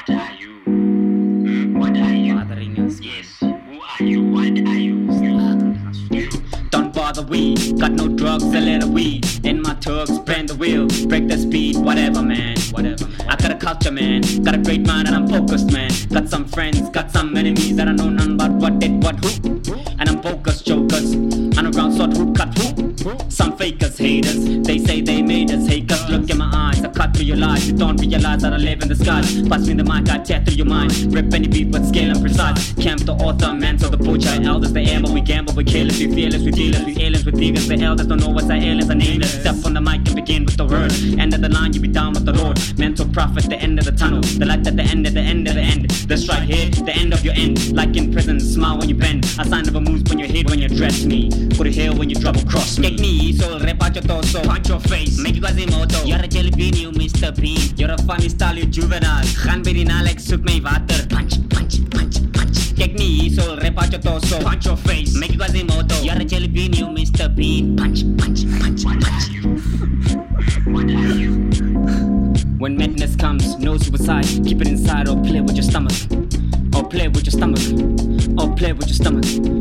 What are you? Hmm? What are you? Bothering us. Yes. Who are you? What are you? Don't bother, we got no drugs, a little weed. In my tugs, brand the wheel, break the speed, whatever, man. Whatever, man. I got a culture, man. Got a great mind and I'm focused, man. Got some friends, got some enemies that I know none about what did what who. And I'm focused, jokers. Underground sort who cut who. Some fakers, haters. They say they You don't realize that I live in the skies. Pass me the mic, I tear through your mind. Rip any beat but scale and precise. Camp the author, man, so the butcher. Elders, the amber, we gamble, we kill it. We fearless, we dealers, we aliens, we dealers. The elders don't know what's our aliens, are nameless. Step on the mic and begin with the word. End of the line, you be down with the Lord. Mental prophet, the end of the tunnel. The light at the end of the end of the end. This right here, the end of your end. Like in prison, smile when you bend. A sign of a moose when you when you dress me. Put a hill when you double cross me. Get me, so rap out your torso. Punch your face, make you guys emoto. You're a jelly bean, you Mr. Bean. You're a funny style, you juvenile. Gaan by die nalek, soek my water. Punch, punch, punch, punch. Kijk me, so rap out your torso. Punch your face, make you guys emoto. You're a jelly bean, you Mr. Bean. Punch, punch, punch, punch. What are you? When madness comes, no suicide. Keep it inside or play with your stomach. Or play with your stomach. Or play with your stomach. What are you?